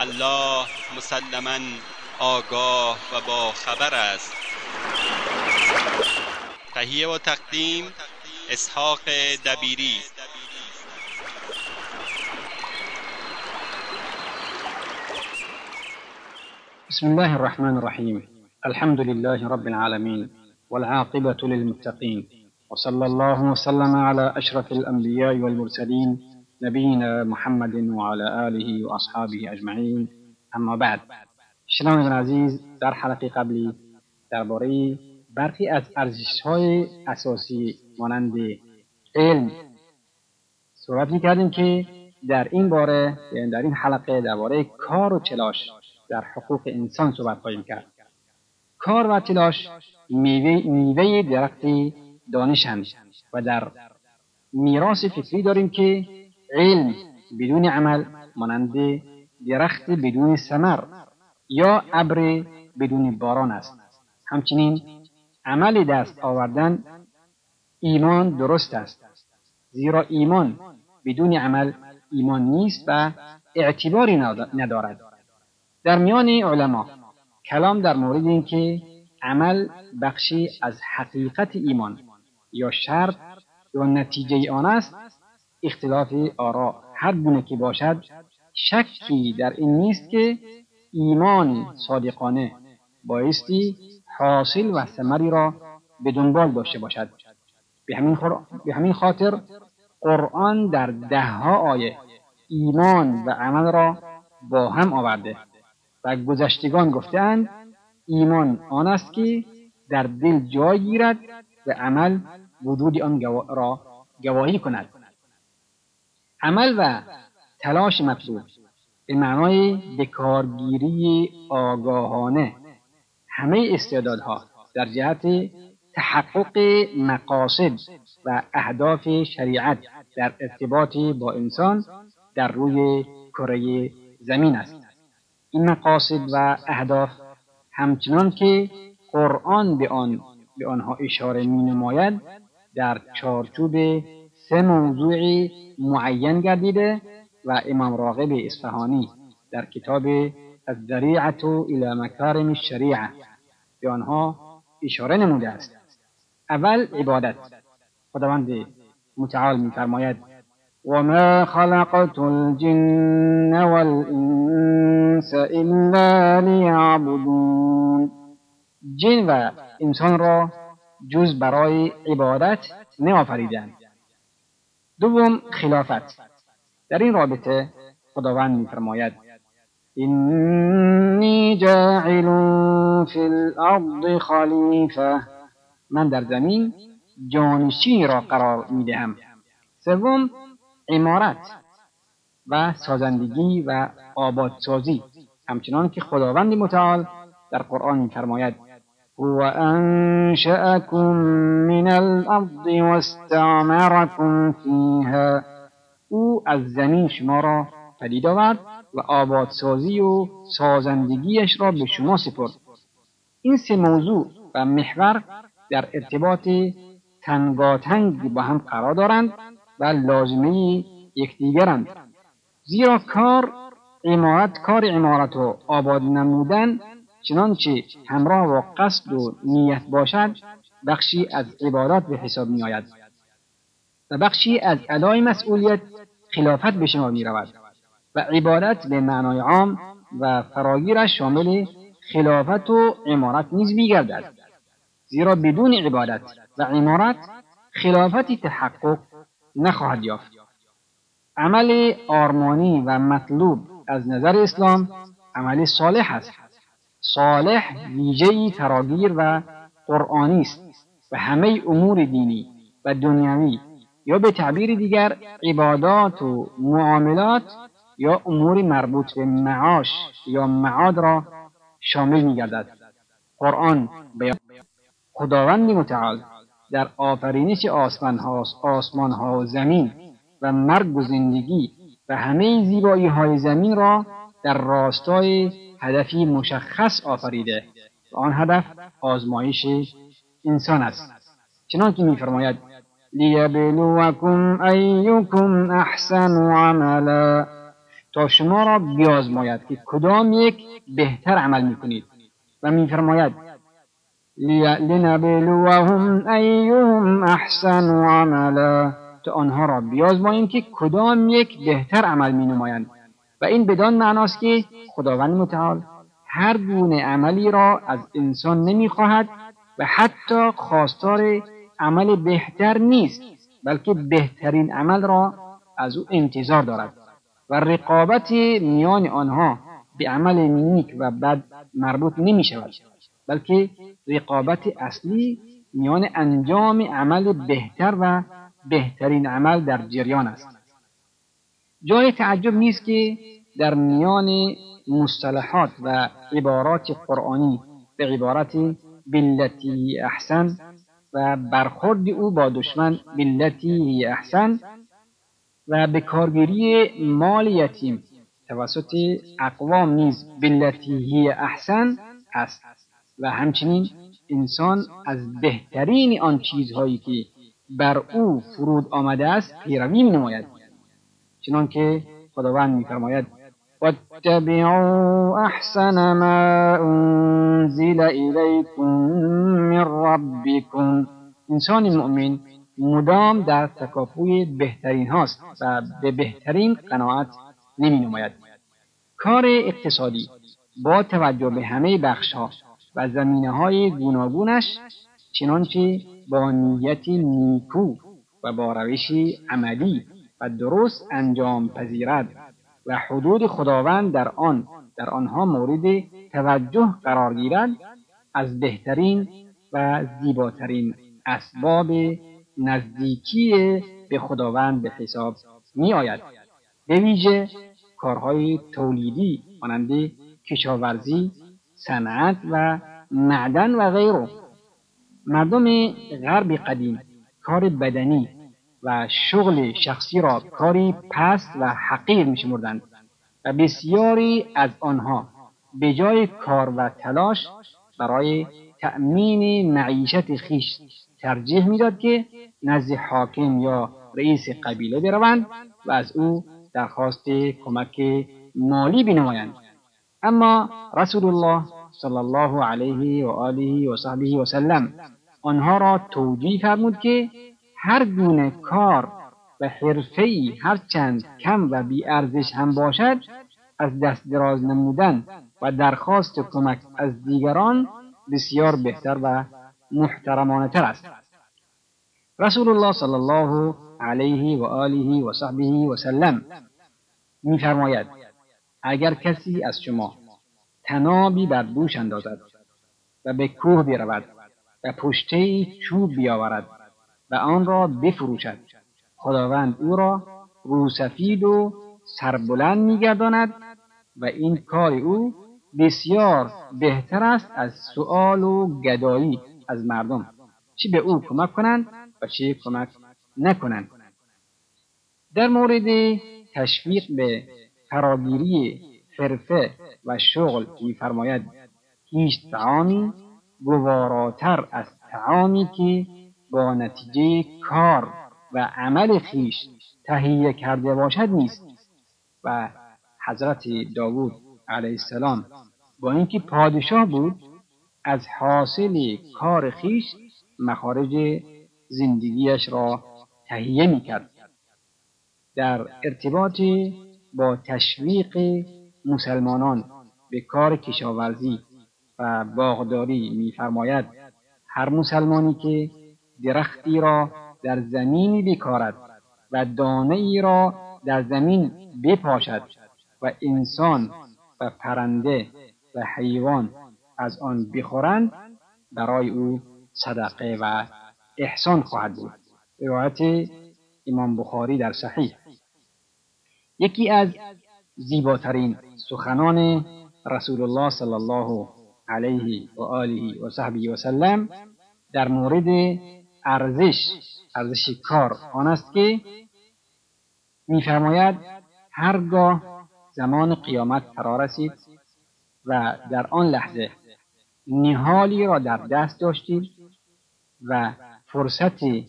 الله مسلما آگاه و با خبر است. تهیه و تقدیم اسحاق دبیری. بسم الله الرحمن الرحيم. الحمد لله رب العالمين والعاقبة للمتقين. وصلى الله وسلم على أشرف الأنبياء والمرسلين نبينا محمد وعلى آله وأصحابه أجمعين. اما بعد شنوندگان عزیز در حلقه قبلی درباره برخی از ارزشهای اساسی مانند علم صحبت می‌کردیم که در این باره یعنی در این حلقه درباره کار و تلاش در حقوق انسان صحبت خواهیم کرد. کار و تلاش میوه, میوه درخت دانشند و در میراث فکری داریم که علم بدون عمل مانند درخت بدون ثمر یا ابر بدون باران است. همچنین عمل دست آوردن ایمان درست است. زیرا ایمان بدون عمل ایمان نیست و اعتباری ندارد. در میان علما کلام در مورد اینکه عمل بخشی از حقیقت ایمان یا شرط یا نتیجه آن است اختلاف آرا. هر گونه که باشد شکی در این نیست که ایمان صادقانه بایستی حاصل و ثمری را به دنبال داشته باشد. به همین, به همین خاطر قرآن در دهها آیه ایمان و عمل را با هم آورده و گذشتگان گفتند ایمان آن است که در دل جای گیرد و عمل وجود آن را گواهی کند. عمل و تلاش مطلوب به معنای بکارگیری آگاهانه. همه استعدادها در جهت تحقق مقاصد و اهداف شریعت در ارتباط با انسان در روی کره زمین است. این مقاصد و اهداف همچنان که قرآن به آن به آنها اشاره می نماید در چارچوب سه موضوع معین گردیده و امام راغب اصفهانی در کتاب الذریعة الى مکارم الشریعه به آنها اشاره نموده است. اول عبادت. خداوند متعال میفرماید وما خلقت الجن والإنس إلا ليعبدون. جن و انسان را جز برای عبادت نآفریدند. دوم خلافت. در این رابطه خداوند میفرماید اینی جاعل فی الارض خلیفه. من در زمین جانشینی را قرار می‌دهم. سوم امارت و سازندگی و آبادسازی. همچنان که خداوند متعال در قرآن میفرماید هو انشأكم من الارض واستعمركم فیها او از زمین شما را پدید آورد و آبادسازی و سازندگیش را به شما سپرد. این سه موضوع و محور در ارتباط تنگاتنگ با هم قرار دارند و لازمه یکدیگرند. زیرا کار امارت کار امارت و آباد نمودن چنانچه همراه با قصد و نیت باشد بخشی از عبادات به حساب می آید و بخشی از ادای مسئولیت خلافت به شما می رود و عبادت به معنای عام و فراگیرش شامل خلافت و عمارت نیز میگردد. زیرا بدون عبادت و عمارت خلافتی تحقق نخواهد یافت. عمل آرمانی و مطلوب از نظر اسلام عمل صالح است. صالح ویژهای فراگیر و قرآنی است و همه امور دینی و دنیوی یا به تعبیر دیگر عبادات و معاملات یا امور مربوط به معاش یا معاد را شامل می گردد. قرآن بیان خداوند متعال در آفرینش آسمان ها, آسمان ها و زمین و مرگ و زندگی و همه زیبایی های زمین را در راستای هدفی مشخص آفریده و آن هدف آزمایش انسان است. چنانکه میفرماید لیبلوکم ایکم احسن عملا. تا شما را بیازماید که کدام یک بهتر عمل می‌کنید. و میفرماید لنبلوهم ایهم احسن عملا. تا آنها را بیازماییم که کدام یک بهتر عمل می نمایند و این بدان معناست که خداوند متعال هر گونه عملی را از انسان نمی‌خواهد و حتی خواستار عمل بهتر نیست بلکه بهترین عمل را از او انتظار دارد و رقابت میان آنها به عمل نیک و بد مربوط نمی شود بلکه رقابت اصلی میان انجام عمل بهتر و بهترین عمل در جریان است. جای تعجب نیست که در میان مصطلحات و عبارات قرآنی به عبارت بلتی احسن و برخورد او با دشمن بلتی احسن و به کارگیری مال یتیم توسط اقوام نیز بلتی احسن است و همچنین انسان از بهترین آن چیزهایی که بر او فرود آمده است پیروی می نماید چنانکه خداوند میفرماید واتبعوا احسن ما انزل الیکم من ربکم انسان مؤمن مدام در تکاپوی بهترین هاست و به بهترین قناعت نمی نماید کار اقتصادی با توجه به همه بخش ها و زمینه های گوناگونش چنانچه با نیت نیکو و با روش عملی و درست انجام پذیرد و حدود خداوند در آن در آنها مورد توجه قرار گیرد از بهترین و زیباترین اسباب نزدیکی به خداوند به حساب می آید. به ویژه کارهای تولیدی مانند کشاورزی، صنعت و معدن و غیره مردم غرب قدیم کار بدنی و شغل شخصی را کاری پست و حقیر میشمردند و بسیاری از آنها به جای کار و تلاش برای تأمین معیشت خیش ترجیح می‌داد که نزد حاکم یا رئیس قبیله بروند و از او درخواست کمک مالی بنمایند. اما رسول الله صلی الله علیه و آله و صحبه و سلم آنها را توجیه فرمود که هر گونه کار و حرفه‌ای هرچند کم و بیارزش هم باشد از دست دراز نمودن و درخواست کمک از دیگران بسیار بهتر و محترمانه تر است. رسول الله صلی الله علیه و آله و صحبه و سلم میفرماید اگر کسی از شما تنابی بر دوش اندازد و به کوه برود و پشته چوب بیاورد و آن را بفروشد. خداوند او را روسفید و سربلند میگرداند و این کار او بسیار بهتر است از سؤال و گدایی از مردم. چه به او کمک کنند و چه کمک نکنند. در مورد تشویق به فراگیری حرفه و شغل میفرماید هیچ تعامی گواراتر از تعامی که با نتیجه کار و عمل خیش تهیه کرده باشد نیست. و حضرت داوود علیه السلام با اینکه پادشاه بود از حاصل کار خیش مخارج زندگیش را تهیه می‌کرد. در ارتباط با تشویق مسلمانان به کار کشاورزی و باغداری میفرماید هر مسلمانی که درختی را در زمینی بکارد و دانه ای را در زمین بپاشد و انسان و پرنده و حیوان از آن بخورند برای او صدقه و احسان خواهد بود. روایت امام بخاری در صحیح. یکی از زیباترین سخنان رسول الله صلی الله علیه و آله و صحبه و سلم در مورد ارزش ارزش کار آن است که میفرماید هرگاه زمان قیامت فرا رسید و در آن لحظه نهالی را در دست داشتید و فرصتی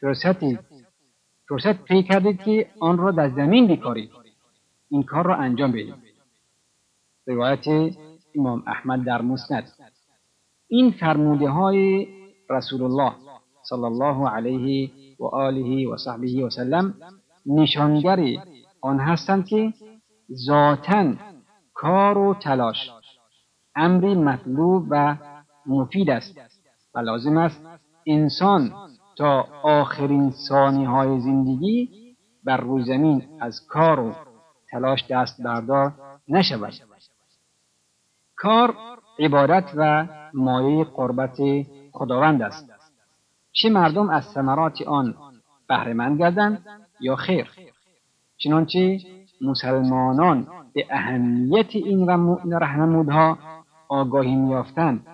فرصتی فرصت پی کردید که آن را در زمین بکارید این کار را انجام بدید. روایت امام احمد در مسند. این فرموده های رسول الله صلی الله علیه و آله و صحبه و سلم نشانگر آن هستند که ذاتا کار و تلاش امری مطلوب و مفید است و لازم است انسان تا آخرین ثانی های زندگی بر روی زمین از کار و تلاش دست بردار نشود. کار عبادت و مایه قربت خداوند است. چه مردم از ثمرات آن بهرهمند گردند یا خیر؟ چنانچه مسلمانان به اهمیت این رهنمودها آگاهی میافتند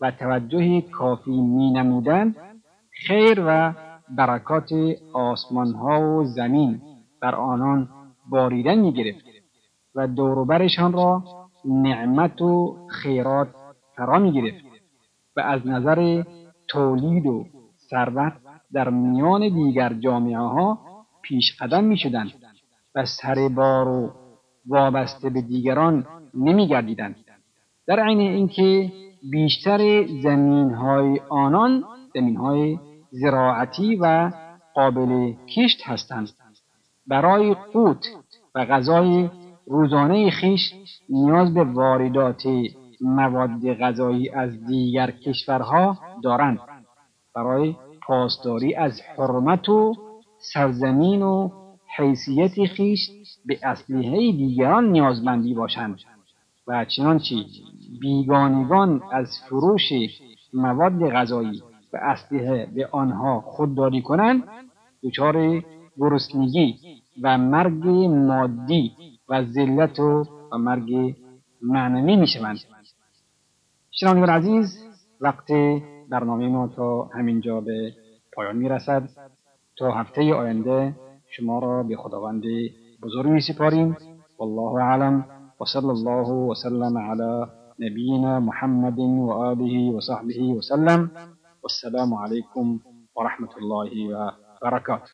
و توجه کافی می نمودند خیر و برکات آسمان ها و زمین بر آنان باریدن می گرفت و دوروبرشان را نعمت و خیرات فرا می گرفت و از نظر تولید و ثروت در میان دیگر جامعه ها پیش قدم می شدند و سر بار و وابسته به دیگران نمی گردیدند. در عین اینکه بیشتر زمین های آنان زمین های زراعتی و قابل کشت هستند برای قوت و غذای روزانه خیش نیاز به واردات مواد غذایی از دیگر کشورها دارند برای پاسداری از حرمت و سرزمین و حیثیت خیش به اسلحه دیگران نیازمندی باشند. و چنانچه بیگانگان از فروش مواد غذایی و اسلحه به آنها خودداری کنند دچار گرسنگی و مرگ مادی و ذلت و, مرگ معنوی می‌شوند. شنوندگان عزیز وقت برنامه ما تا همینجا به پایان می‌رسد. تا هفته آینده شما را به خداوند بزرگ می سپاریم والله اعلم. وصلى الله وسلم على نبينا محمد وآله وصحبه وسلم والسلام عليكم ورحمة الله وبركاته